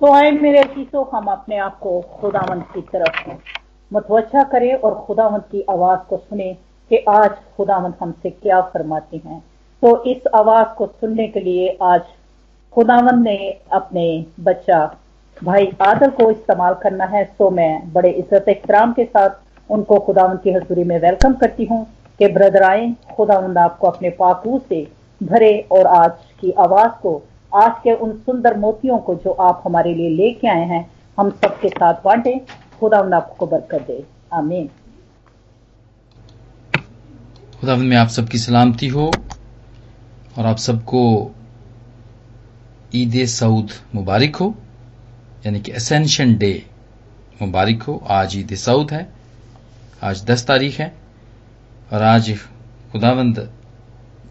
तो आए मेरे अजीजों, हम अपने आप को खुदावंत की तरफ़ मुतवजा करें और खुदावंत की आवाज़ को सुने कि आज खुदावंत हमसे क्या फरमाते हैं। तो इस आवाज़ को सुनने के लिए आज खुदावंत ने अपने बच्चा भाई आदर को इस्तेमाल करना है सो मैं बड़े इज़्ज़त एहतराम के साथ उनको खुदावंत की हजूरी में वेलकम करती हूँ कि ब्रदर आए खुदावंद आपको अपने पाकू से भरे और आज की आवाज़ को आज के उन सुंदर मोतियों को जो आप हमारे लिए लेके आए हैं, हम सबके साथ बांटे। खुदा उन आपको बरकत दे। आमीन। खुदा में आप सबकी सलामती हो और आप सबको ईद सऊद मुबारक हो, यानी कि असेंशन डे मुबारक हो। आज ईद सऊद है, आज दस तारीख है और आज खुदावंद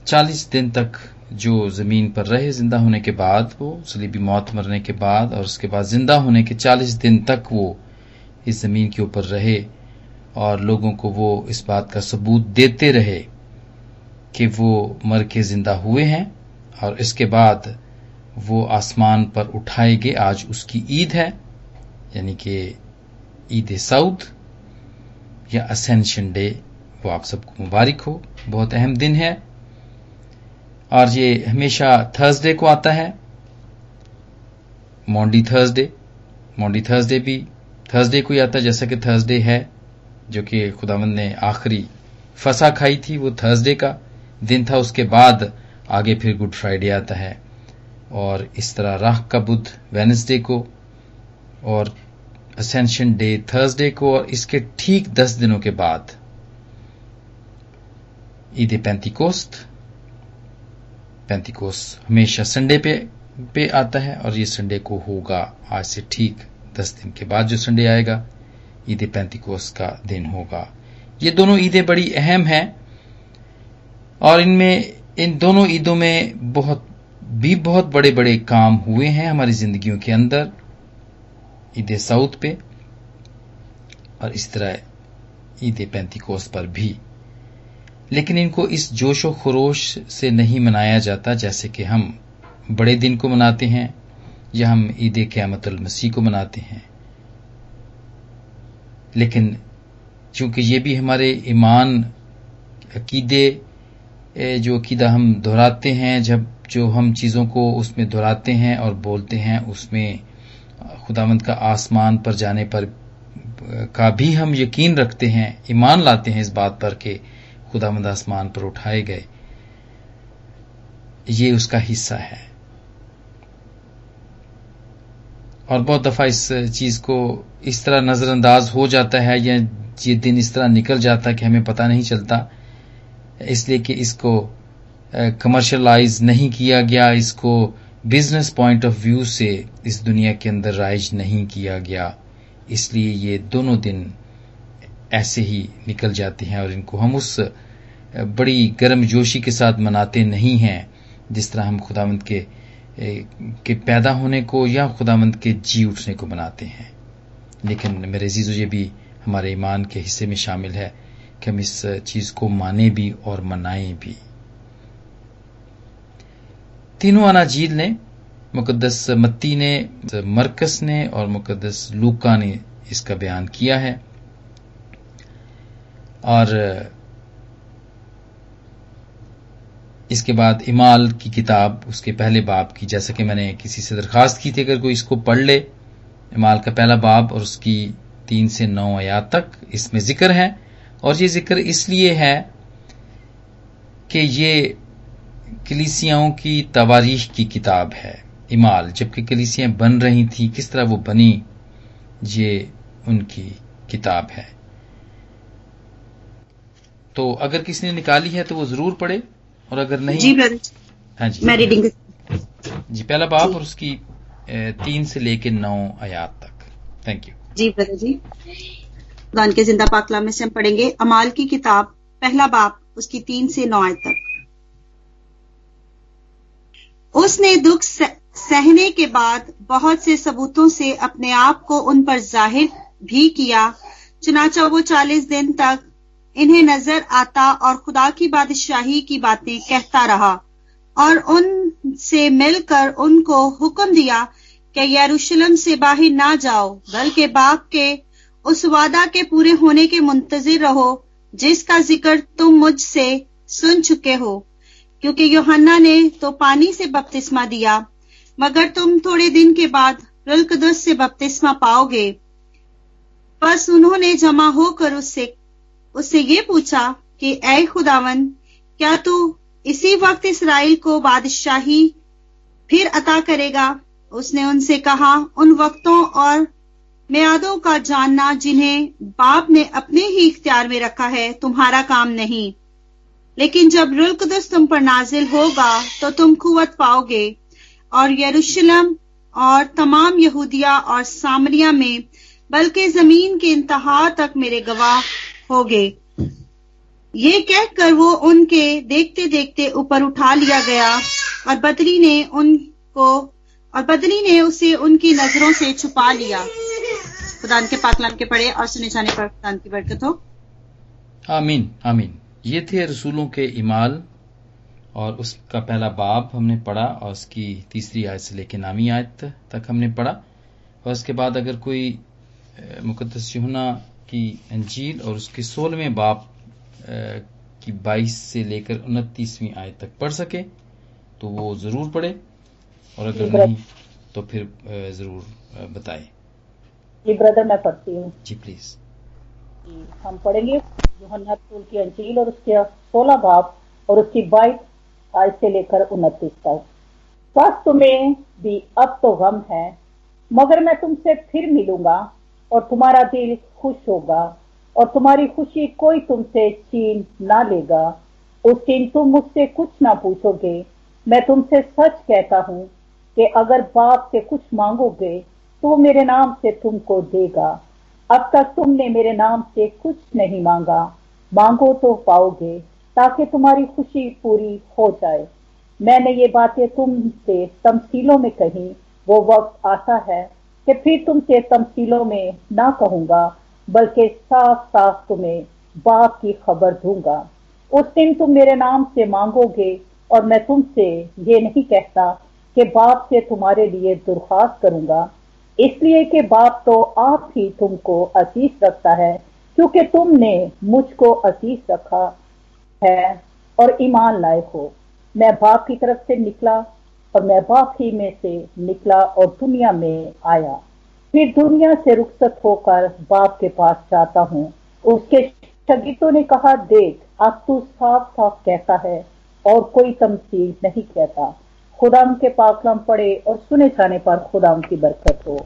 चालीस दिन तक जो ज़मीन पर रहे, ज़िंदा होने के बाद वो, सलीबी मौत मरने के बाद और उसके बाद ज़िंदा होने के चालीस दिन तक वो इस ज़मीन के ऊपर रहे और लोगों को वो इस बात का सबूत देते रहे कि वो मर के ज़िंदा हुए हैं और इसके बाद वो आसमान पर उठाए गए। आज उसकी ईद है, यानी कि ईद सऊद या असेंशन डे। वो आप सबको मुबारक हो। बहुत अहम दिन है। और ये हमेशा थर्सडे को आता है। मॉन्डी थर्सडे मॉन्डी थर्सडे भी थर्सडे को ही आता है, जैसा कि थर्सडे है, जो कि खुदावंद ने आखिरी फसा खाई थी, वो थर्सडे का दिन था। उसके बाद आगे फिर गुड फ्राइडे आता है। और इस तरह राह का बुध वेनसडे को और असेंशन डे थर्सडे को और इसके ठीक दस दिनों के बाद ईद पैंतीकोस्त पैंतीकोस हमेशा संडे पे पे आता है और ये संडे को होगा आज से ठीक दस दिन के बाद जो संडे आएगा, ईद पैंतीकोस का दिन होगा। ये दोनों ईदें बड़ी अहम हैं और इनमें, इन दोनों ईदों में बहुत, भी बहुत बड़े बड़े काम हुए हैं हमारी जिंदगियों के अंदर, ईद साउथ पे और इस तरह ईद पैंतीकोस पर भी। लेकिन इनको इस जोशो खरोश से नहीं मनाया जाता, जैसे कि हम बड़े दिन को मनाते हैं, या हम ईद क्यामत मसीह को मनाते हैं। लेकिन चूँकि ये भी हमारे ईमान अकीदे जो अकीदा हम दोहराते हैं, जब जो हम चीज़ों को उसमें दोहराते हैं और बोलते हैं, उसमें खुदावंद का आसमान पर जाने पर का भी हम यकीन रखते हैं, ईमान लाते हैं इस बात पर कि खुदामंद आसमान पर उठाए गए। ये उसका हिस्सा है। और बहुत दफ़ा इस चीज़ को इस तरह नजरअंदाज हो जाता है या ये दिन इस तरह निकल जाता है कि हमें पता नहीं चलता। इसलिए कि इसको कमर्शलाइज नहीं किया गया, इसको बिज़नेस पॉइंट ऑफ़ व्यू से इस दुनिया के अंदर राइज नहीं किया गया। इसलिए ये दोनों दिन ऐसे ही निकल जाते हैं और इनको हम उस बड़ी गर्म जोशी के साथ मनाते नहीं हैं, जिस तरह हम खुदावंत के के पैदा होने को या खुदावंत के जी उठने को मनाते हैं। लेकिन मेरे जीजो ये भी हमारे ईमान के हिस्से में शामिल है कि हम इस चीज़ को माने भी और मनाएँ भी। तीनों अनाजील ने मुकदस मत्ती ने मरकस ने और मुकदस लूका ने इसका बयान किया है। और इसके बाद इमाल की किताब, उसके पहले बाब की, जैसा कि मैंने किसी से दरखास्त की थी, अगर कोई इसको पढ़ ले, इमाल का पहला बाब और उसकी तीन से नौ आयात तक इसमें ज़िक्र है। और ये ज़िक्र इसलिए है कि ये कलीसियाओं की तवारीख की किताब है, इमाल, जबकि कलीसियाँ बन रही थी, किस तरह वो बनी, ये उनकी किताब है। तो अगर किसी ने निकाली है तो वो ज़रूर पढ़े और अगर नहीं जी हाँ जी। मैं रीडिंग जी पहला बाप और उसकी तीन से लेके नौ आयात तक। Thank you ji brother ji. खुदान के ज़िंदा पाकला में से हम पढ़ेंगे अमाल की किताब पहला बाप उसकी तीन से नौ आयत तक। उसने दुख सहने के बाद बहुत से सबूतों से अपने आप को उन पर ज़ाहिर भी किया चुनाचा वो चालीस दिन तक इन्हें नज़र आता और खुदा की बादशाही की बातें कहता रहा और उनसे मिलकर उनको हुक्म दिया कि यरूशलेम से बाहर ना जाओ, बल्कि बाप के उस वादा के पूरे होने के मुंतजिर रहो, जिसका ज़िक्र तुम मुझसे सुन चुके हो। क्योंकि योहन्ना ने तो पानी से बपतिस्मा दिया, मगर तुम थोड़े दिन के बाद रुल्कदुस से बपतिस्मा पाओगे। बस उन्होंने जमा होकर उससे उससे ये पूछा कि, ऐ खुदावन, क्या तू इसी वक्त इसराइल को बादशाही फिर अता करेगा? उसने उनसे कहा, उन वक्तों और म्यादों का जानना जिन्हें बाप ने अपने ही इख्तियार में रखा है, तुम्हारा काम नहीं। लेकिन जब रुल्कदस तुम पर नाजिल होगा तो तुम कुवत पाओगे। और यरूशलेम और तमाम यहूदिया और सामरिया में, बल्कि ज़मीन के इंतहा तक मेरे गवाह होगे। ये कहकर वो उनके देखते देखते ऊपर उठा लिया गया और बदरी ने उनको, और बदरी ने उसे उनकी नज़रों से छुपा लिया। खुदान के पाकलाम के पढ़े और सुने जाने पर खुदान की बरकत हो। आमीन आमीन। ये थे रसूलों के इमाल और उसका पहला बाब हमने पढ़ा और उसकी तीसरी आयत से लेकर नामी आयत तक हमने पढ़ा। और उसके बाद अगर कोई मुकदस यूहना की अंजील और उसके सोलहवें बाप की बाईस से लेकर उनतीसवीं आयत तक पढ़ सके तो वो ज़रूर पढ़े। और अगर नहीं तो फिर ज़रूर बताए। जी ब्रदर मैं पढ़ती हूँ। जी प्लीज़ हम पढ़ेंगे यूहन्ना रसूल की अंजील और उसके सोलह बाप और उसकी बाईस आज से लेकर उनतीस तक। बस तुम्हें भी अब तो गम है मगर मैं तुमसे फिर मिलूँगा। और तुम्हारा दिल खुश होगा और तुम्हारी खुशी कोई तुमसे छीन ना लेगा। उस दिन तुम मुझसे कुछ ना पूछोगे। मैं तुमसे सच कहता हूँ कि अगर बाप से कुछ मांगोगे तो मेरे नाम से तुमको देगा। अब तक तुमने मेरे नाम से कुछ नहीं मांगा। मांगो तो पाओगे, ताकि तुम्हारी खुशी पूरी हो जाए। मैंने ये बातें तुमसे तमसीलों में कही। वो वक्त आता है कि फिर तुमसे तमसीलों में ना कहूँगा, बल्कि साफ़ साफ़ तुम्हें बाप की खबर दूँगा। उस दिन तुम मेरे नाम से मांगोगे और मैं तुमसे ये नहीं कहता कि बाप से तुम्हारे लिए दुर्खास्त करूँगा। इसलिए कि बाप तो आप ही तुमको असीस रखता है, क्योंकि तुमने मुझको असीस रखा है और ईमान लायक हो। मैं बाप की तरफ़ से निकला और मैं बाप ही में से निकला और दुनिया में आया। फिर दुनिया से रुखसत होकर बाप के पास जाता हूँ। उसके शगितों ने कहा, देख, अब तू साफ़ साफ़ कहता है और कोई तमसील नहीं कहता। खुदा के पाकलम पड़े और सुने जाने पर खुदा की बरकत हो।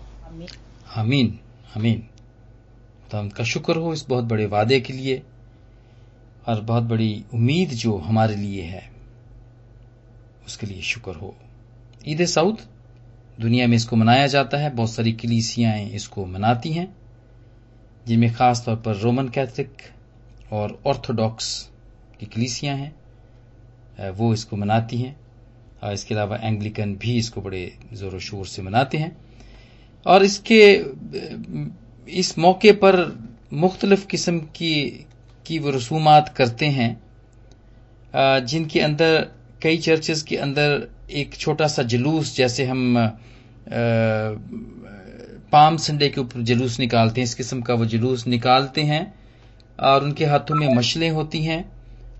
आमीन आमीन। खुदा का शुक्र हो इस बहुत बड़े वादे के लिए और बहुत बड़ी उम्मीद जो हमारे लिए है, उसके लिए शुक्र हो। ईद साउथ दुनिया में इसको मनाया जाता है। बहुत सारी कलीसियाएँ इसको मनाती हैं, जिनमें खास तौर पर रोमन कैथलिक और ऑर्थोडॉक्स की कलीसियाँ हैं वो इसको मनाती हैं। और इसके अलावा एंग्लिकन भी इसको बड़े जोरों शोर से मनाते हैं। और इसके इस मौके पर मुख्तलिफ़ किस्म की की वो रसूमात करते हैं। जिनके अंदर, कई चर्चेस के अंदर एक छोटा सा जुलूस जैसे हम पाम संडे के ऊपर जुलूस निकालते हैं, इस किस्म का वो जुलूस निकालते हैं और उनके हाथों में मछलें होती हैं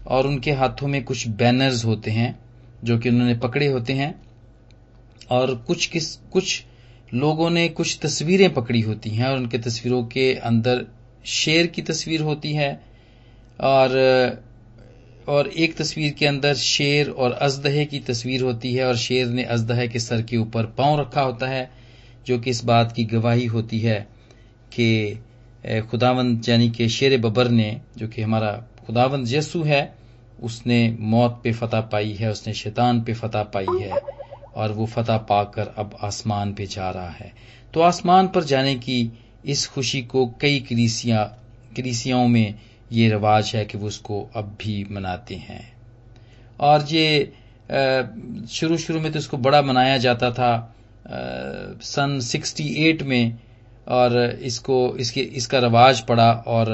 और उनके हाथों में कुछ बैनर्स होते हैं जो कि उन्होंने पकड़े होते हैं और कुछ किस, कुछ लोगों ने कुछ तस्वीरें पकड़ी होती हैं और उनके तस्वीरों के अंदर शेर की तस्वीर होती है और और एक तस्वीर के अंदर शेर और अजदहे की तस्वीर होती है और शेर ने अजदहे के सर के ऊपर पाँव रखा होता है, जो कि इस बात की गवाही होती है कि खुदावंद यानी कि शेर बबर ने, जो कि हमारा खुदावंद यसु है, उसने मौत पे फतह पाई है, उसने शैतान पे फतह पाई है और वो फतह पाकर अब आसमान पे जा रहा है। तो आसमान पर जाने की इस खुशी को कई कलीसिया कलीसियाओं में ये रिवाज है कि वो उसको अब भी मनाते हैं। और ये शुरू शुरू में तो इसको बड़ा मनाया जाता था सन 68 में, और इसको, इसके, इसका रवाज पड़ा और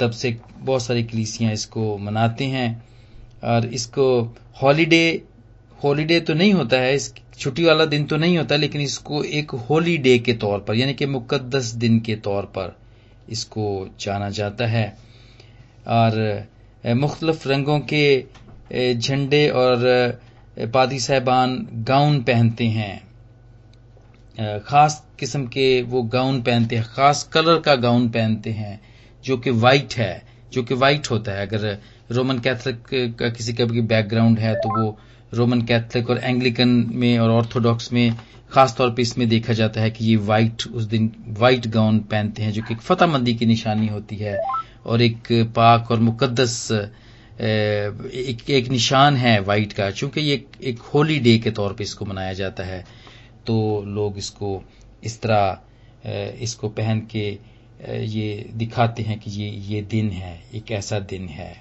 तब से बहुत सारी कलीसियाँ इसको मनाते हैं। और इसको हॉलीडे हॉलीडे तो नहीं होता है, इस छुट्टी वाला दिन तो नहीं होता, लेकिन इसको एक होली डे के तौर पर, यानी कि मुकद्दस दिन के तौर पर इसको जाना जाता है। और मुख्तलफ रंगों के झंडे और पादी साहबान गाउन पहनते हैं। खास किस्म के वो गाउन पहनते हैं, खास कलर का गाउन पहनते हैं, जो कि वाइट है, जो कि वाइट होता है। अगर रोमन कैथलिक का किसी का भी बैकग्राउंड है तो वो रोमन कैथलिक और एंग्लिकन में और ऑर्थोडॉक्स में खास तौर पे इसमें देखा जाता है कि ये व्हाइट उस दिन व्हाइट गाउन पहनते हैं, जो कि फतेहमंदी की निशानी होती है। और एक पाक और मुकद्दस एक, एक निशान है वाइट का चूँकि ये एक होली डे के तौर पे इसको मनाया जाता है तो लोग इसको इस तरह इसको पहन के ये दिखाते हैं कि ये ये दिन है एक ऐसा दिन है।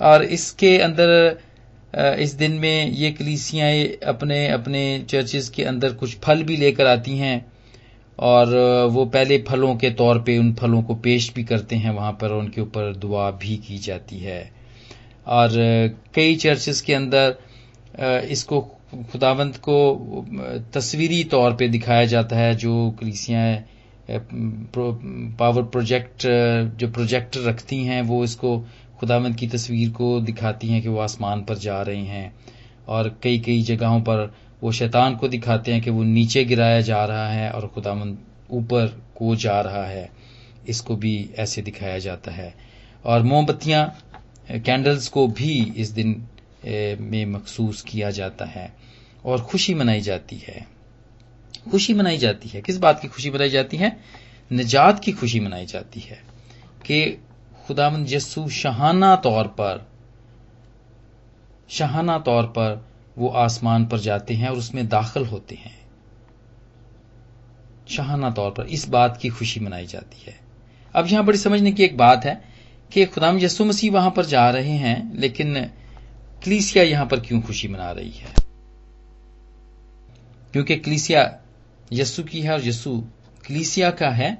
और इसके अंदर इस दिन में ये कलीसियाएँ अपने अपने चर्चेज के अंदर कुछ फल भी लेकर आती हैं। और वो पहले फलों के तौर पे उन फलों को पेश भी करते हैं, वहाँ पर उनके ऊपर दुआ भी की जाती है। और कई चर्चेस के अंदर इसको खुदावंत को तस्वीरी तौर पे दिखाया जाता है, जो कलीसियाएँ पावर प्रोजेक्ट जो प्रोजेक्टर रखती हैं, वो इसको खुदावंत की तस्वीर को दिखाती हैं कि वो आसमान पर जा रहे हैं। और कई कई जगहों पर वो शैतान को दिखाते हैं कि वो नीचे गिराया जा रहा है और खुदावंत ऊपर को जा रहा है। इसको भी ऐसे दिखाया जाता है। और मोमबत्तियाँ कैंडल्स को भी इस दिन में मखसूस किया जाता है और खुशी मनाई जाती है। खुशी मनाई जाती है। किस बात की खुशी मनाई जाती है? निजात की खुशी मनाई जाती है कि खुदावंद यस्सु शहाना तौर पर, शहाना तौर पर वो आसमान पर जाते हैं और उसमें दाखिल होते हैं। शहाना तौर पर इस बात की खुशी मनाई जाती है। अब यहाँ बड़ी समझने की एक बात है कि खुदाम यसु मसीह वहाँ पर जा रहे हैं, लेकिन क्लीसिया यहाँ पर क्यों खुशी मना रही है? क्योंकि क्लीसिया यस्सु की है और यस्सु क्लीसिया का है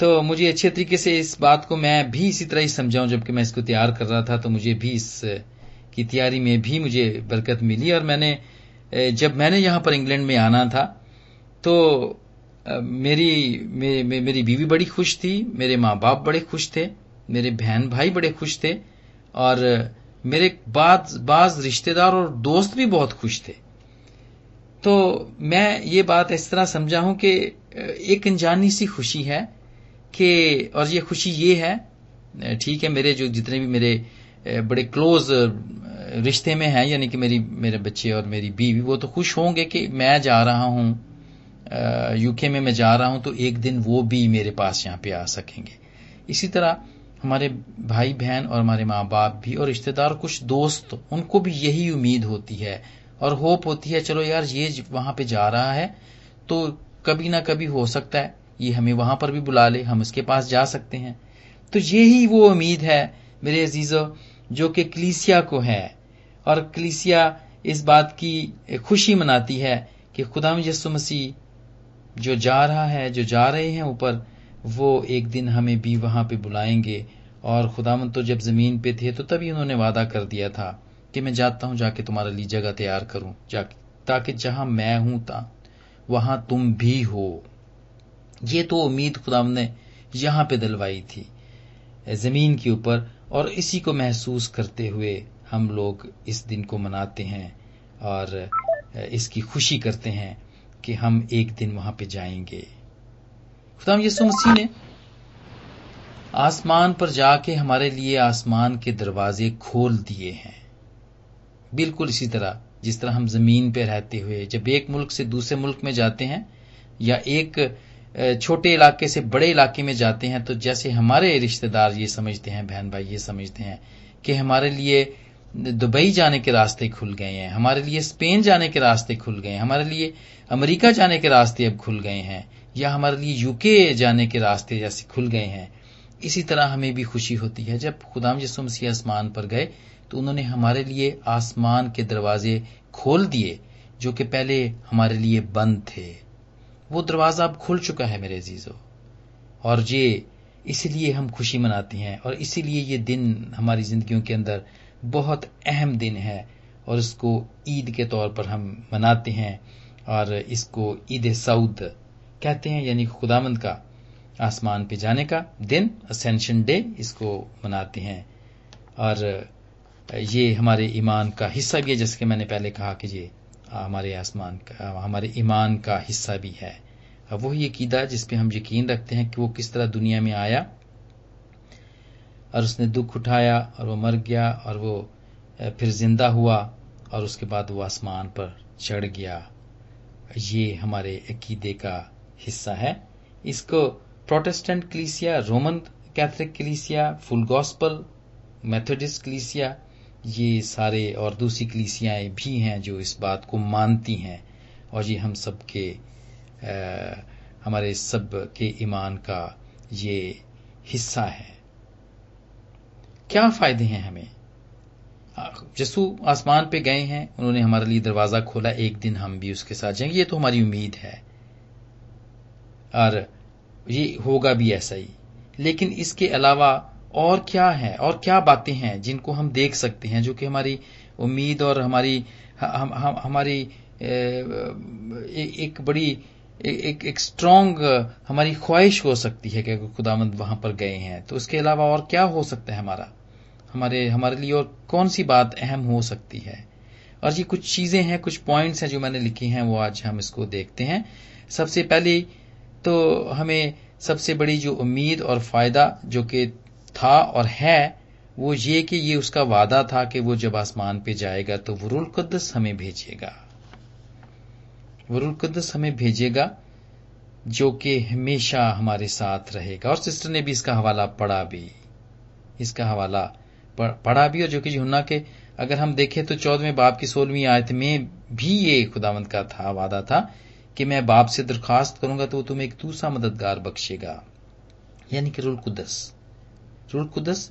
तो मुझे अच्छे तरीके से इस बात को मैं भी इसी तरह ही समझाऊं, जबकि मैं इसको तैयार कर रहा था तो मुझे भी इस की तैयारी में भी मुझे बरकत मिली और मैंने जब मैंने यहाँ पर इंग्लैंड में आना था तो मेरी मे, मे, मेरी बीवी बड़ी खुश थी मेरे माँ बाप बड़े खुश थे मेरे बहन भाई बड़े खुश थे और मेरे बाद बाज रिश्तेदार और दोस्त भी बहुत खुश थे। तो मैं ये बात इस तरह समझा हूँ कि एक अनजानी सी खुशी है कि और ये खुशी ये है ठीक है मेरे जो जितने भी मेरे बड़े क्लोज रिश्ते में हैं, यानी कि मेरी, मेरे बच्चे और मेरी बीवी, वो तो खुश होंगे कि मैं जा रहा हूँ यूके में मैं जा रहा हूँ तो एक दिन वो भी मेरे पास यहाँ पे आ सकेंगे। इसी तरह हमारे भाई बहन और हमारे माँ बाप भी और रिश्तेदार, कुछ दोस्त, उनको भी यही उम्मीद होती है और होप होती है, चलो यार ये वहाँ पे जा रहा है तो कभी ना कभी हो सकता है, ये हमें वहाँ पर भी बुला ले, हम इसके पास जा सकते हैं। तो यही वो उम्मीद है, मेरे अजीजों जो कि क्लीसिया को है। और क्लीसिया इस बात की खुशी मनाती है कि खुदाम यसु मसीह जो जा रहा है, जो जा रहे हैं ऊपर, वो एक दिन हमें भी वहाँ पे बुलाएँगे। और खुदामन तो जब ज़मीन पे थे तो तभी उन्होंने वादा कर दिया था कि मैं जाता हूँ, जाके तुम्हारे लिए जगह तैयार करूँ ताकि जहाँ मैं हूँ ता, वहाँ तुम भी हो। ये तो उम्मीद खुदाम ने यहाँ पे दिलवाई थी। ज़मीन के ऊपर और इसी को महसूस करते हुए हम लोग इस दिन को मनाते हैं और इसकी खुशी करते हैं कि हम एक दिन वहाँ पे जाएँगे। खुदाम यसु मसीह ने आसमान पर जाके हमारे लिए आसमान के दरवाजे खोल दिए हैं। बिल्कुल इसी तरह, जिस तरह हम ज़मीन पे रहते हुए, जब एक मुल्क से दूसरे मुल्क में जाते हैं, या एक छोटे इलाके से बड़े इलाके में जाते हैं तो जैसे हमारे रिश्तेदार ये समझते हैं, बहन भाई ये समझते हैं कि हमारे लिए दुबई जाने के रास्ते खुल गए हैं, हमारे लिए स्पेन जाने के रास्ते खुल गए हैं, हमारे लिए अमेरिका जाने के रास्ते अब खुल गए हैं, या हमारे लिए यूके जाने के रास्ते जैसे खुल गए हैं। इसी तरह हमें भी खुशी होती है, जब खुदाम यसु मसीह आसमान पर गए तो उन्होंने हमारे लिए आसमान के दरवाजे खोल दिए, जो कि पहले हमारे लिए बंद थे। वो दरवाज़ा अब खुल चुका है मेरे अजीजों। और ये इसीलिए हम खुशी मनाते हैं और इसीलिए ये दिन हमारी जिंदगियों के अंदर बहुत अहम दिन है और इसको ईद के तौर पर हम मनाते हैं और इसको ईद सऊद कहते हैं, यानी खुदामंद का आसमान पे जाने का दिन असेंशन डे इसको मनाते हैं। और ये हमारे ईमान का हिस्सा भी है, जैसे कि मैंने पहले कहा कि ये हमारे आसमान का, हमारे ईमान का हिस्सा भी है। वही यकीदा जिस पे हम यकीन रखते हैं कि वो किस तरह दुनिया में आया और उसने दुख उठाया और वो मर गया और वो फिर ज़िंदा हुआ और उसके बाद वो आसमान पर चढ़ गया। ये हमारे अकीदे का हिस्सा है। इसको प्रोटेस्टेंट क्लीसिया, रोमन कैथलिक क्लीसिया फुल गॉस्पल मेथोडिस्ट क्लीसिया ये सारे और दूसरी क्लीसियाएँ भी हैं जो इस बात को मानती हैं। और ये हम सब के आ, हमारे सब के ईमान का ये हिस्सा है। क्या फ़ायदे हैं हमें? जसू आसमान पे गए हैं उन्होंने हमारे लिए दरवाज़ा खोला एक दिन हम भी उसके साथ जाएँगे। ये तो हमारी उम्मीद है। और ये होगा भी ऐसा ही। लेकिन इसके अलावा और क्या है और क्या बातें हैं जिनको हम देख सकते हैं जो कि हमारी उम्मीद और हमारी हम, हम, हमारी ए, एक बड़ी एक एक स्ट्रांग हमारी ख्वाहिश हो सकती है कि खुदामंद वहाँ पर गए हैं तो उसके अलावा और क्या हो सकता है हमारा? हमारे हमारे लिए और कौन सी बात अहम हो सकती है? और ये कुछ चीज़ें हैं कुछ पॉइंट्स हैं जो मैंने लिखी हैं वो आज हम इसको देखते हैं। सबसे पहले तो हमें सबसे बड़ी जो उम्मीद और फ़ायदा जो कि था और है, वो ये कि ये उसका वादा था कि वो जब आसमान पे जाएगा तो वरुल कुद्दस हमें भेजेगा। वरुल कुद्दस हमें भेजेगा जो कि हमेशा हमारे साथ रहेगा। और सिस्टर ने भी इसका हवाला पढ़ा भी। इसका हवाला पढ़ा भी और जो कि यूहन्ना के, अगर हम देखें तो चौदहवें बाप की सोलहवीं आयत में भी ये खुदावंत का था, वादा था कि मैं बाप से दरखास्त करूँगा तो वो तुम्हें एक दूसरा मददगार बख्शेगा। यानी कि रुल कुदस रुल कुदस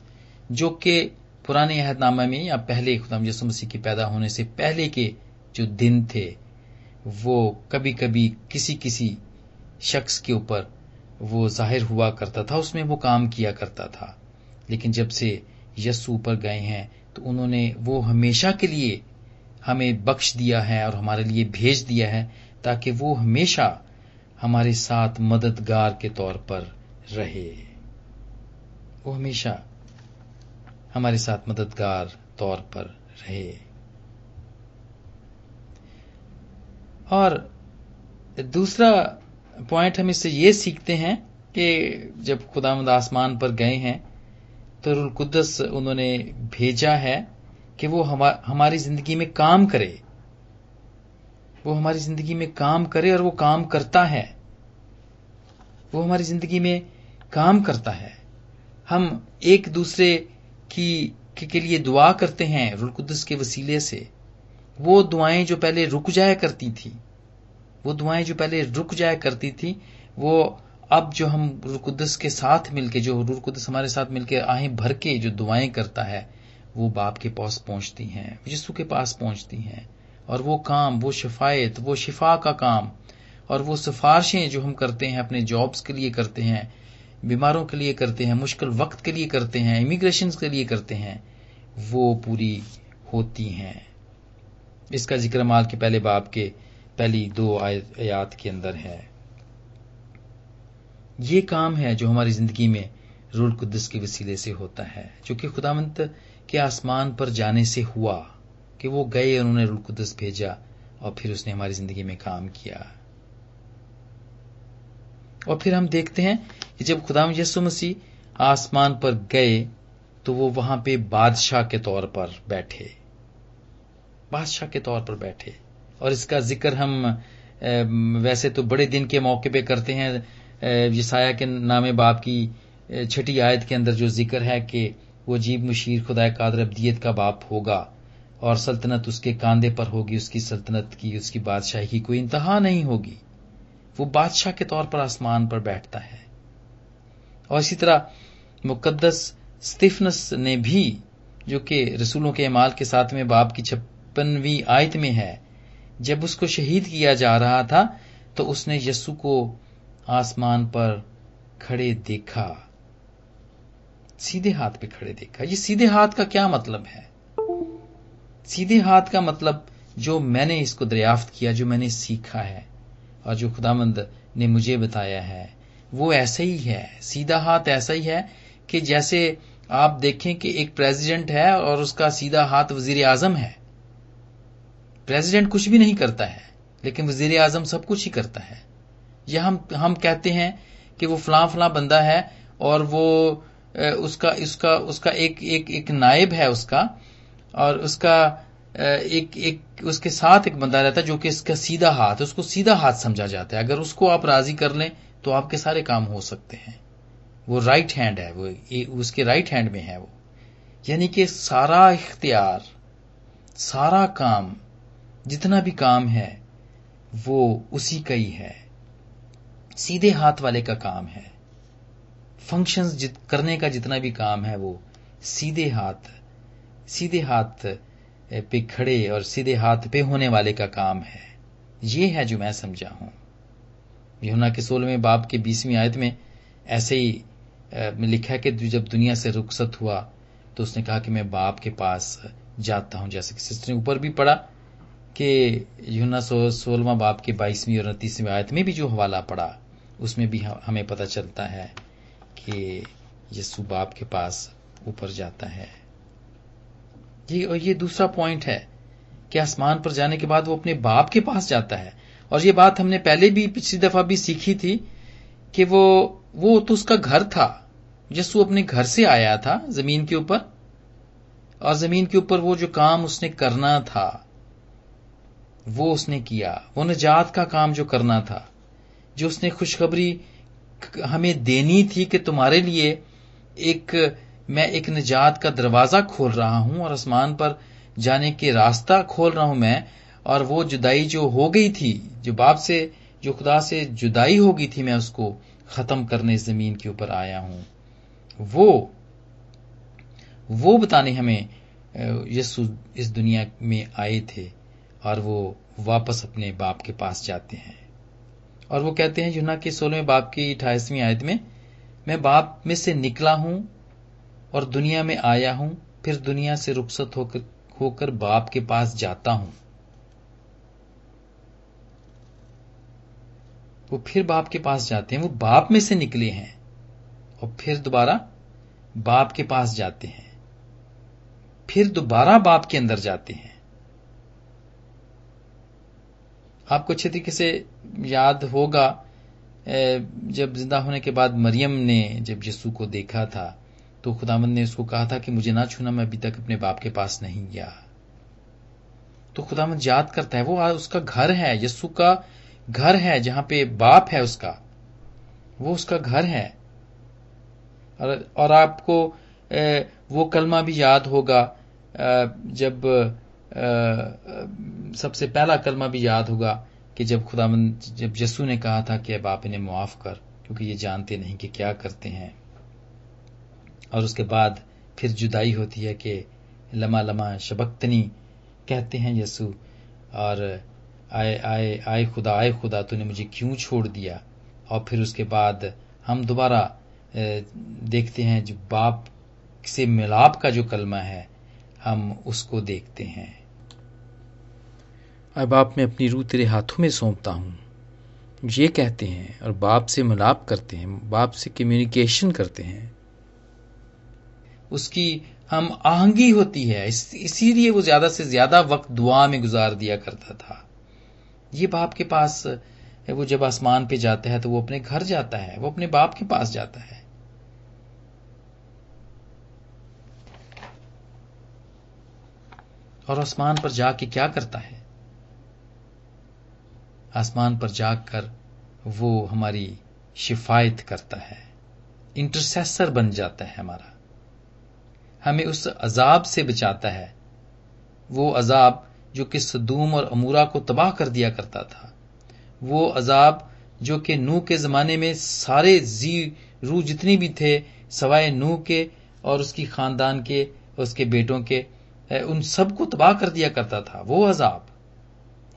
जो कि पुराने अहदनामा में या पहले खुदाम यसु मसीह के पैदा होने से पहले के जो दिन थे, वो कभी कभी किसी किसी शख्स के ऊपर वो ज़ाहिर हुआ करता था, उसमें वो काम किया करता था। लेकिन जब से यस्सु ऊपर गए हैं तो उन्होंने वो हमेशा के लिए हमें बख्श दिया है और हमारे लिए भेज दिया है, ताकि वो हमेशा हमारे साथ मददगार के तौर पर रहे। वो हमेशा हमारे साथ मददगार तौर पर रहे। और दूसरा पॉइंट हम इससे ये सीखते हैं कि जब खुदामद आसमान पर गए हैं तो रुलकुदस उन्होंने भेजा है कि वो हमारी ज़िंदगी में काम करे। वो हमारी ज़िंदगी में काम करे और वो काम करता है। वो हमारी ज़िंदगी में काम करता है। हम एक दूसरे की के, लिए दुआ करते हैं रुलकुदस के वसीले से। वो दुआएँ जो पहले रुक जाया करती थी वो दुआएँ जो पहले रुक जाया करती थी वो अब जो हम रुकुदस के साथ मिलके जो रुकुदस हमारे साथ मिलके आहें भर के जो दुआएँ करता है वो बाप के पास पहुँचती हैं यीशु के पास पहुँचती हैं। और वो काम वो शिफायत वो शिफा का काम और वो सिफारशें जो हम करते हैं अपने जॉब्स के लिए करते हैं बीमारों के लिए करते हैं, मुश्किल वक्त के लिए करते हैं इमिग्रेशन के लिए करते हैं, वो पूरी होती हैं। इसका ज़िक्र माल के पहले बाप के पहली दो आयात के अंदर है। ये काम है जो हमारी ज़िंदगी में रूल कुद्दस के वसीले से होता है। जो कि खुदामंत के आसमान पर जाने से हुआ कि वो गए और उन्होंने रूल कुद्दस भेजा और फिर उसने हमारी ज़िंदगी में काम किया। और फिर हम देखते हैं कि जब खुदाम यसु मसीह आसमान पर गए तो वो वहाँ पे बादशाह के तौर पर बैठे। बादशाह के तौर पर बैठे। और इसका ज़िक्र हम वैसे तो बड़े दिन के मौके पे करते हैं यसाया के नामे बाप की छठी आयत के अंदर जो ज़िक्र है कि वो अजीब मुशीर खुदा कादर अब्दियत का बाप होगा और सल्तनत उसके कांधे पर होगी, उसकी सल्तनत की, उसकी बादशाही की कोई इंतहा नहीं होगी। वो बादशाह के तौर पर आसमान पर बैठता है। और इसी तरह मुकद्दस स्टिफनस ने भी, जो कि रसूलों के अमाल के साथ में बाप की छप्पनवीं आयत में है, जब उसको शहीद किया जा रहा था तो उसने यस्सु को आसमान पर खड़े देखा। सीधे हाथ पे खड़े देखा। ये सीधे हाथ का क्या मतलब है? सीधे हाथ का मतलब जो मैंने इसको दरियाफ्त किया, जो मैंने सीखा है, और जो खुदामंद ने मुझे बताया है। वो ऐसा ही है। सीधा हाथ ऐसा ही है कि जैसे आप देखें कि एक प्रेसिडेंट है और उसका सीधा हाथ वज़ीर आज़म है। प्रेसिडेंट कुछ भी नहीं करता है, लेकिन वज़ीर आज़म सब कुछ ही करता है। या हम हम कहते हैं कि वो फलां फलां बंदा है और वो उसका उसका उसका एक एक एक नायब है उसका और उसका एक एक, उसके साथ एक बंदा रहता है जो कि इसका सीधा हाथ, उसको सीधा हाथ समझा जाता है। अगर उसको आप राज़ी कर लें तो आपके सारे काम हो सकते हैं। वो राइट हैंड है, वो उसके राइट हैंड में है वो। यानी कि सारा इख्तियार, सारा काम, जितना भी काम है, वो उसी का ही है। सीधे हाथ वाले का काम है। फ़ंक्शंस करने का जितना भी काम है वो सीधे हाथ सीधे हाथ पे खड़े और सीधे हाथ पे होने वाले का काम है। ये है जो मैं समझा हूँ। यमुना के सोलहवें बाप के बीसवीं आयत में ऐसे ही लिखा है कि जब दुनिया से रुखसत हुआ तो उसने कहा कि मैं बाप के पास जाता हूँ। जैसे कि सिस्टर ने ऊपर भी पढ़ा कि यूना सो, सोलवा बाप के बाईसवीं और उनतीसवीं आयत में भी जो हवाला पड़ा उसमें भी हमें पता चलता है कि यस्सु बाप के पास ऊपर जाता है। ये और ये दूसरा पॉइंट है कि आसमान पर जाने के बाद वो अपने बाप के पास जाता है। और ये बात हमने पहले भी पिछली दफ़ा भी सीखी थी कि वो वो तो उसका घर था। यस्सु अपने घर से आया था, ज़मीन के ऊपर। और ज़मीन के ऊपर वो जो काम उसने करना था, वो उसने किया। वो निजात का काम जो करना था, जो उसने खुशखबरी हमें देनी थी कि तुम्हारे लिए एक, मैं एक निजात का दरवाज़ा खोल रहा हूँ और आसमान पर जाने के रास्ता खोल रहा हूँ मैं और वो जुदाई जो हो गई थी, जो बाप से, जो खुदा से जुदाई हो गई थी, मैं उसको खत्म करने ज़मीन के ऊपर आया हूँ। वो वो बताने हमें यस्सु इस दुनिया में आए थे और वो वापस अपने बाप के पास जाते हैं। और वो कहते हैं यूना के सोलहवें बाप की अठाईसवीं आयत में, मैं बाप में से निकला हूँ और दुनिया में आया हूँ, फिर दुनिया से रुखसत होकर होकर बाप के पास जाता हूँ। वो फिर बाप के पास जाते हैं, वो बाप में से निकले हैं और फिर दोबारा बाप के पास जाते हैं। फिर दोबारा बाप के अंदर जाते हैं। आपको अच्छे तरीके से याद होगा जब ज़िंदा होने के बाद मरियम ने जब यस्सु को देखा था तो खुदामंद ने उसको कहा था कि मुझे ना छूना, मैं अभी तक अपने बाप के पास नहीं गया। तो खुदामंद याद करता है, वो उसका घर है यस्सु का घर है जहाँ पे बाप है उसका वो उसका घर है। और, और आपको ए, वो कलमा भी याद होगा जब सबसे पहला कलमा भी याद होगा कि जब खुदामंद जब यस्सु ने कहा था कि अब आप इन्हें मुआफ कर क्योंकि ये जानते नहीं कि क्या करते हैं। और उसके बाद फिर जुदाई होती है कि लमा लमा शबक्तनी कहते हैं यसु और आए आए आए खुदा आए खुदा तूने मुझे क्यों छोड़ दिया? और फिर उसके बाद हम दोबारा देखते हैं जो बाप से मिलाप का जो कलमा है हम उसको देखते हैं। अब बाप मैं अपनी रूह तेरे हाथों में सौंपता हूँ। ये कहते हैं और बाप से मिलाप करते हैं बाप से कम्युनिकेशन करते हैं। उसकी हम आहंगी होती है इस, इसीलिए वो ज़्यादा से ज़्यादा वक्त दुआ में गुजार दिया करता था। ये बाप के पास वो जब आसमान पे जाता है तो वो अपने घर जाता है, वो अपने बाप के पास जाता है। और आसमान पर जाके क्या करता है? आसमान पर जाकर वो हमारी शिफायत करता है, इंटरसेसर बन जाता है हमारा। हमें उस अजाब से बचाता है। वो अजाब जो कि सदूम और अमूरा को तबाह कर दिया करता था। वो अजाब, जो कि नू के जमाने में सारे जी रू जितने भी थे, सवाए नू के और उसकी खानदान के, उसके बेटों के उन सबको तबाह कर दिया करता था। वो अजाब।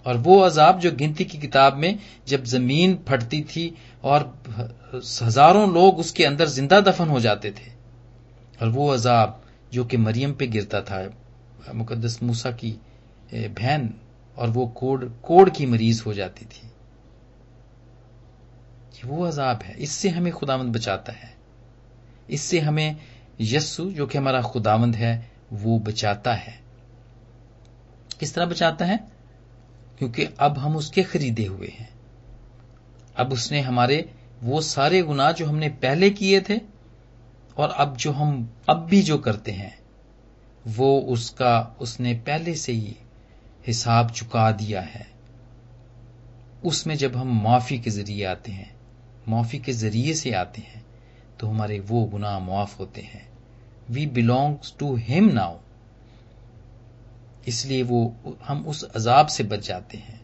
और वो अजाब जो गिनती की किताब में जब ज़मीन फटती थी और हज़ारों लोग उसके अंदर ज़िंदा दफन हो जाते थे। और वो अजाब जो कि मरियम पे गिरता था, मुकद्दस मूसा की बहन, और वो कोड कोड की मरीज़ हो जाती थी। ये वो अजाब है। इससे हमें खुदावंद बचाता है। इससे हमें यस्सु जो कि हमारा खुदावंद है, वो बचाता है। किस तरह बचाता है? क्योंकि अब हम उसके खरीदे हुए हैं। अब उसने हमारे, वो सारे गुनाह जो हमने पहले किए थे, और अब जो हम, अब भी जो करते हैं, वो उसका, उसने पहले से ही हिसाब चुका दिया है। उसमें जब हम माफ़ी के ज़रिए आते हैं, माफ़ी के ज़रिए से आते हैं तो हमारे वो गुनाह मुआफ होते हैं। We belongs to him now इसलिए वो, हम उस अजाब से बच जाते हैं।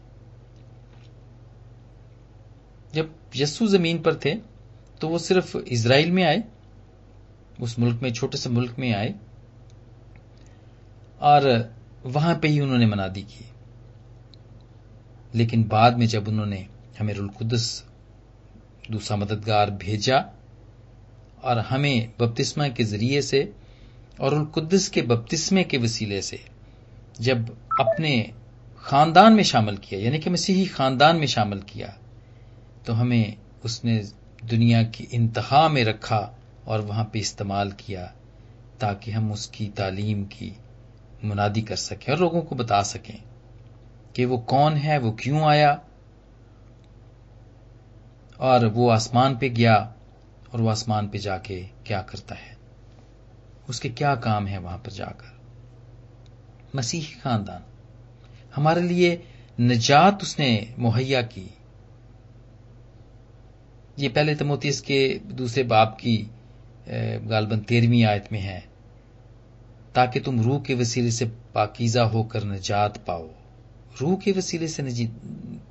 जब यस्सु ज़मीन पर थे तो वो सिर्फ़ इसराइल में आए, उस मुल्क में, छोटे से मुल्क में आए, और वहाँ पे ही उन्होंने मनादी की। लेकिन बाद में जब उन्होंने हमें रुलकुदस दूसरा मददगार भेजा और हमें बपतिस्मा के ज़रिए से और उलकुद्दस के बपतिस्मे के वसीले से जब अपने खानदान में शामिल किया, यानी कि मसीही खानदान में शामिल किया तो हमें उसने दुनिया की इंतहा में रखा और वहाँ पे इस्तेमाल किया ताकि हम उसकी तालीम की मुनादी कर सकें और लोगों को बता सकें कि वो कौन है, वो क्यों आया और वो आसमान पे गया और वो आसमान पे जाके क्या करता है। उसके क्या काम है वहाँ पर जाकर? मसीही खानदान। हमारे लिए निजात उसने मुहैया की। ये पहले तमोतीस के दूसरे बाप की गालबन तेरहवीं आयत में है। ताकि तुम रूह के वसीले से पाकिजा होकर निजात पाओ। रूह के वसीले से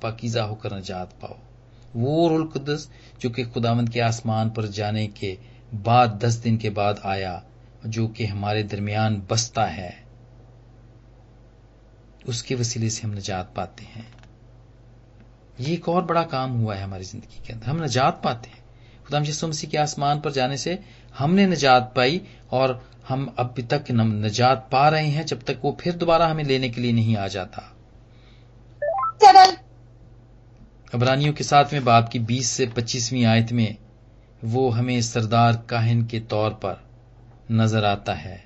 पाकिजा होकर निजात पाओ। वो रुल कुदस, जो कि खुदावंत के आसमान पर जाने के बाद, दस दिन के बाद आया, जो कि हमारे दरमियान बसता है, उसके वसीले से हम निजात पाते हैं। ये एक और बड़ा काम हुआ है हमारी ज़िंदगी के अंदर। हम निजात पाते हैं। खुदा यसु मसीह के आसमान पर जाने से हमने निजात पाई और हम अभी तक निजात पा रहे हैं जब तक वो फिर दोबारा हमें लेने के लिए नहीं आ जाता। अबरानियों के साथ में बाप की 20 से 25वीं आयत में वो हमें सरदार काहिन के तौर पर नज़र आता है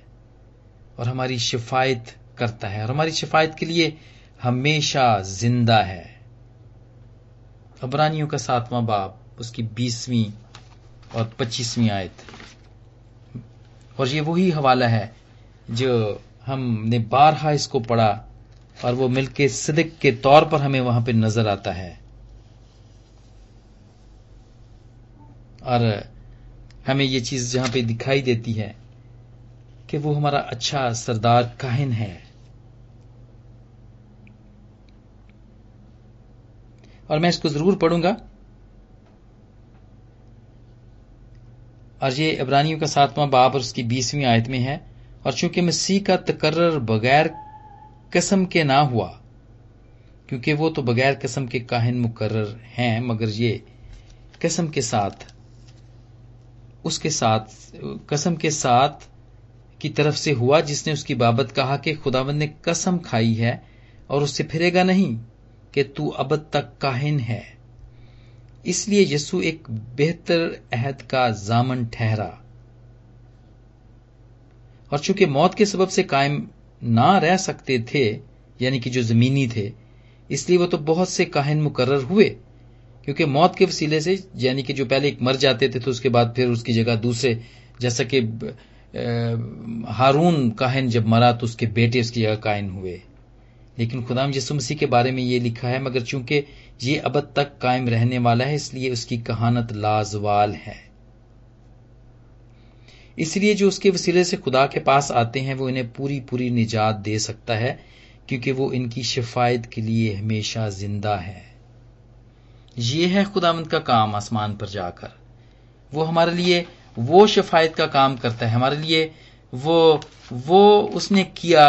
और हमारी शिफायत करता है और हमारी शिफायत के लिए हमेशा ज़िंदा है। अबरानियों का सातवां बाप उसकी बीसवीं और पच्चीसवीं आयत। और ये वही हवाला है जो हमने बारहा इसको पढ़ा और वो मिलके सिदिक के तौर पर हमें वहाँ पे नज़र आता है। और हमें ये चीज़ जहाँ पे दिखाई देती है कि वो हमारा अच्छा सरदार काहिन है। और मैं इसको ज़रूर पढ़ूँगा। और ये इब्रानियों का सातवां बाब और उसकी बीसवीं आयत में है, और चूँकि मसीह का तकर्र बगैर कसम के ना हुआ, क्योंकि वो तो बगैर कसम के काहिन मुकर्र हैं, मगर ये कसम के साथ, उसके साथ, कसम के साथ की तरफ़ से हुआ, जिसने उसकी बाबत कहा कि खुदावंद ने कसम खाई है और उससे फिरेगा नहीं कि तू अब तक काहिन है। इसलिए यसु एक बेहतर अहद का जामन ठहरा। और चूँकि मौत के सबब से कायम ना रह सकते थे, यानी कि जो जमीनी थे, इसलिए वो तो बहुत से काहिन मुकर्र हुए, क्योंकि मौत के वसीले से, यानी कि जो पहले एक मर जाते थे तो उसके बाद फिर उसकी जगह दूसरे, जैसा कि हारून काहिन जब मरा तो उसके बेटे उसकी जगह कायन हुए। लेकिन खुदाम यसु मसीह के बारे में ये लिखा है, मगर चूँकि ये अब तक कायम रहने वाला है, इसलिए उसकी कहानत लाजवाल है। इसलिए जो उसके वसीले से खुदा के पास आते हैं, वो इन्हें पूरी पूरी निजात दे सकता है, क्योंकि वो इनकी शिफायत के लिए हमेशा ज़िंदा है। ये है खुदामंद का काम आसमान पर जाकर। वो हमारे लिए वो शिफायत का काम करता है। हमारे लिए वो वो उसने किया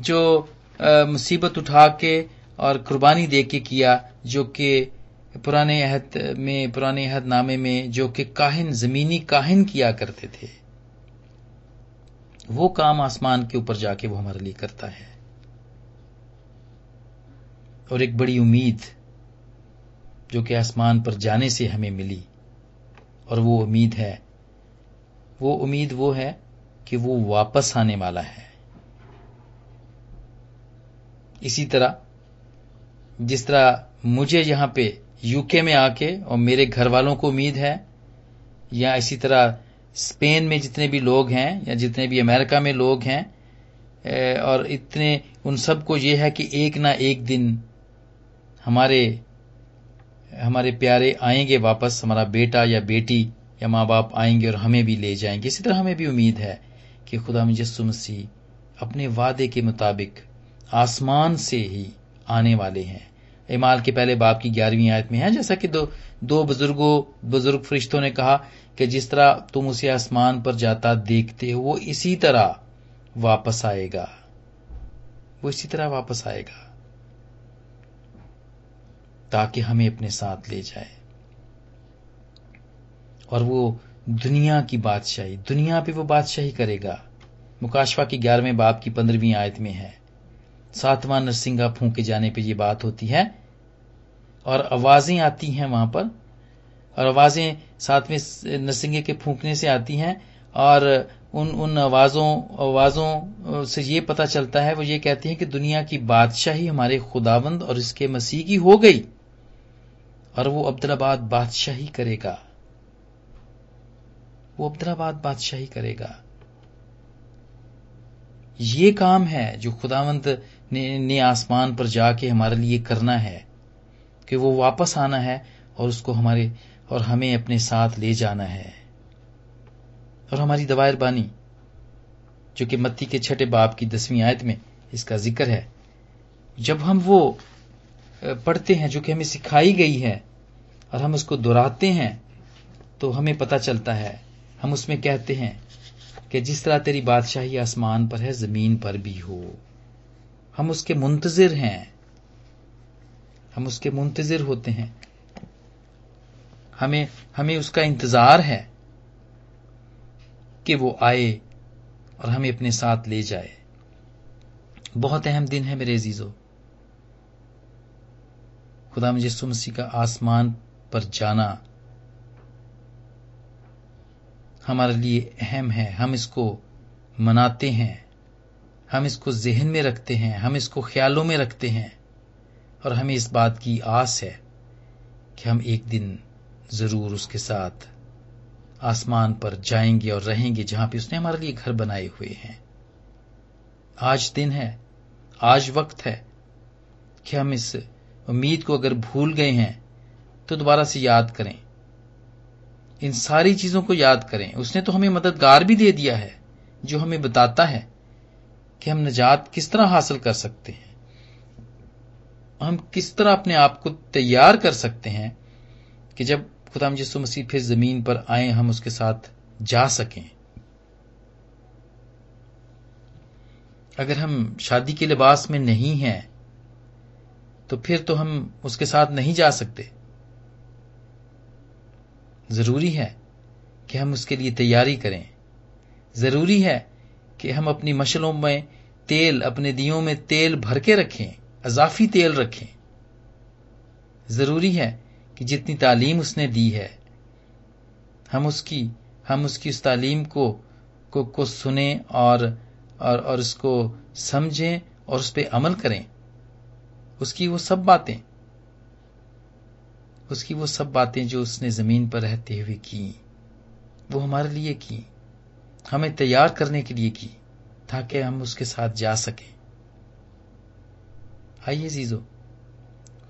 जो मुसीबत उठा के और कुर्बानी दे के किया, जो कि पुराने अहद में, पुराने अहद नामे में, जो कि काहिन, जमीनी काहिन किया करते थे। वो काम आसमान के ऊपर जाके वो हमारे लिए करता है। और एक बड़ी उम्मीद, जो कि आसमान पर जाने से हमें मिली, और वो उम्मीद है, वो उम्मीद वो है कि वो वापस आने वाला है। इसी तरह, जिस तरह मुझे यहाँ पे यूके में आके और मेरे घर वालों को उम्मीद है, या इसी तरह स्पेन में जितने भी लोग हैं, या जितने भी अमेरिका में लोग हैं और इतने, उन सबको ये है कि एक ना एक दिन हमारे हमारे प्यारे आएँगे वापस, हमारा बेटा या बेटी या माँ बाप आएँगे और हमें भी ले जाएँगे। इसी तरह हमें भी उम्मीद है कि खुदा मुजस्सु मसीह अपने वादे के मुताबिक आसमान से ही आने वाले हैं। इमाल के पहले बाप की ग्यारहवीं आयत में है, जैसा कि दो दो बुज़ुर्गों, बुज़ुर्ग फरिश्तों ने कहा कि जिस तरह तुम उसे आसमान पर जाता देखते हो, वो इसी तरह वापस आएगा। वो इसी तरह वापस आएगा। ताकि हमें अपने साथ ले जाए। और वो दुनिया की बादशाही, दुनिया पे वो बादशाही करेगा। मुकाशवा की ग्यारहवें बाप की पंद्रहवीं आयत में है। सातवां नरसिंगा फूके जाने पे ये बात होती है और आवाज़ें आती हैं वहाँ पर और आवाज़ें सातवें नरसिंगे के फूकने से आती हैं और उन उन आवाजों आवाजों से ये पता चलता है, वो ये कहती हैं कि दुनिया की बादशाही हमारे खुदावंद और इसके मसीह की हो गई और वो अब्दुलाबाद बादशाही करेगा। वो अब्दुलाबाद बादशाही करेगा। ये काम है जो खुदावंत ने, ने आसमान पर जाके हमारे लिए करना है कि वो वापस आना है और उसको हमारे और हमें अपने साथ ले जाना है। और हमारी दवायर बानी जो कि मत्ती के छठे बाप की दसवीं आयत में इसका ज़िक्र है। जब हम वो पढ़ते हैं जो कि हमें सिखाई गई है और हम उसको दोहराते हैं तो हमें पता चलता है हम उसमें कहते हैं कि जिस तरह तेरी बादशाही आसमान पर है ज़मीन पर भी हो। हम उसके मुंतजिर हैं। हम उसके मुंतजिर होते हैं। हमें हमें उसका इंतज़ार है कि वो आए और हमें अपने साथ ले जाए। बहुत अहम दिन है मेरे अजीजों। खुदा मुझे सुमसी का आसमान पर जाना हमारे लिए अहम है। हम इसको मनाते हैं। हम इसको जहन में रखते हैं, हम इसको ख्यालों में रखते हैं और हमें इस बात की आस है कि हम एक दिन ज़रूर उसके साथ आसमान पर जाएँगे और रहेंगे जहाँ पे उसने हमारे लिए घर बनाए हुए हैं। आज दिन है, आज वक्त है कि हम इस उम्मीद को अगर भूल गए हैं तो दोबारा से याद करें। इन सारी चीज़ों को याद करें। उसने तो हमें मददगार भी दे दिया है, जो हमें बताता है। कि हम निजात किस तरह हासिल कर सकते हैं? हम किस तरह अपने आप को तैयार कर सकते हैं कि जब खुदा यसु मसीह फिर ज़मीन पर आए, हम उसके साथ जा सकें? अगर हम शादी के लिबास में नहीं हैं तो फिर तो हम उसके साथ नहीं जा सकते। ज़रूरी है कि हम उसके लिए तैयारी करें। ज़रूरी है कि हम अपनी मशलों में तेल अपने दियों में तेल भर के रखें अजाफी तेल रखें। ज़रूरी है कि जितनी तालीम उसने दी है हम उसकी हम उसकी उस तालीम को को, को सुने और और और उसको समझें और उस पर अमल करें। उसकी वो सब बातें उसकी वो सब बातें जो उसने ज़मीन पर रहते हुए की वो हमारे लिए की। हमें तैयार करने के लिए की, ताकि हम उसके साथ जा सकें। आइए जीजो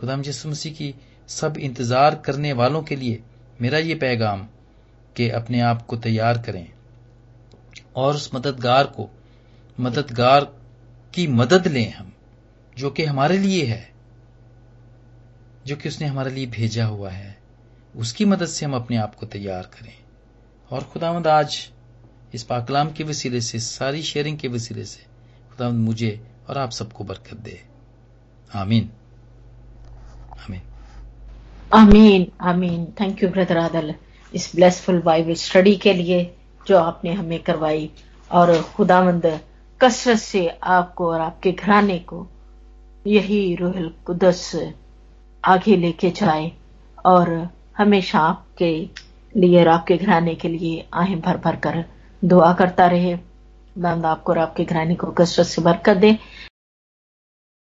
खुदा यसु मसीह की सब इंतज़ार करने वालों के लिए मेरा ये पैगाम कि अपने आप को तैयार करें और उस मददगार को, मददगार की मदद लें हम, जो कि हमारे लिए है, जो कि उसने हमारे लिए भेजा हुआ है। उसकी मदद से हम अपने आप को तैयार करें। और खुदावंद, आज इस पाकलाम के वसीले से, सारी शेयरिंग के वसीले से खुदा मुझे और आप सबको बरकत दे। आमीन। आमीन। आमीन आमीन। थैंक यू ब्रदर आदल इस ब्लेसफुल बाइबल स्टडी के लिए जो आपने हमें करवाई। और खुदावंद, कसरत से आपको और आपके घराने को यही रोहल कुदस आगे लेके जाए और हमेशा आपके लिए और आपके घराने के लिए आहें भर भर कर दुआ करता रहे। दादा आपको और आपके घरानी को कसरत से बरकत दे।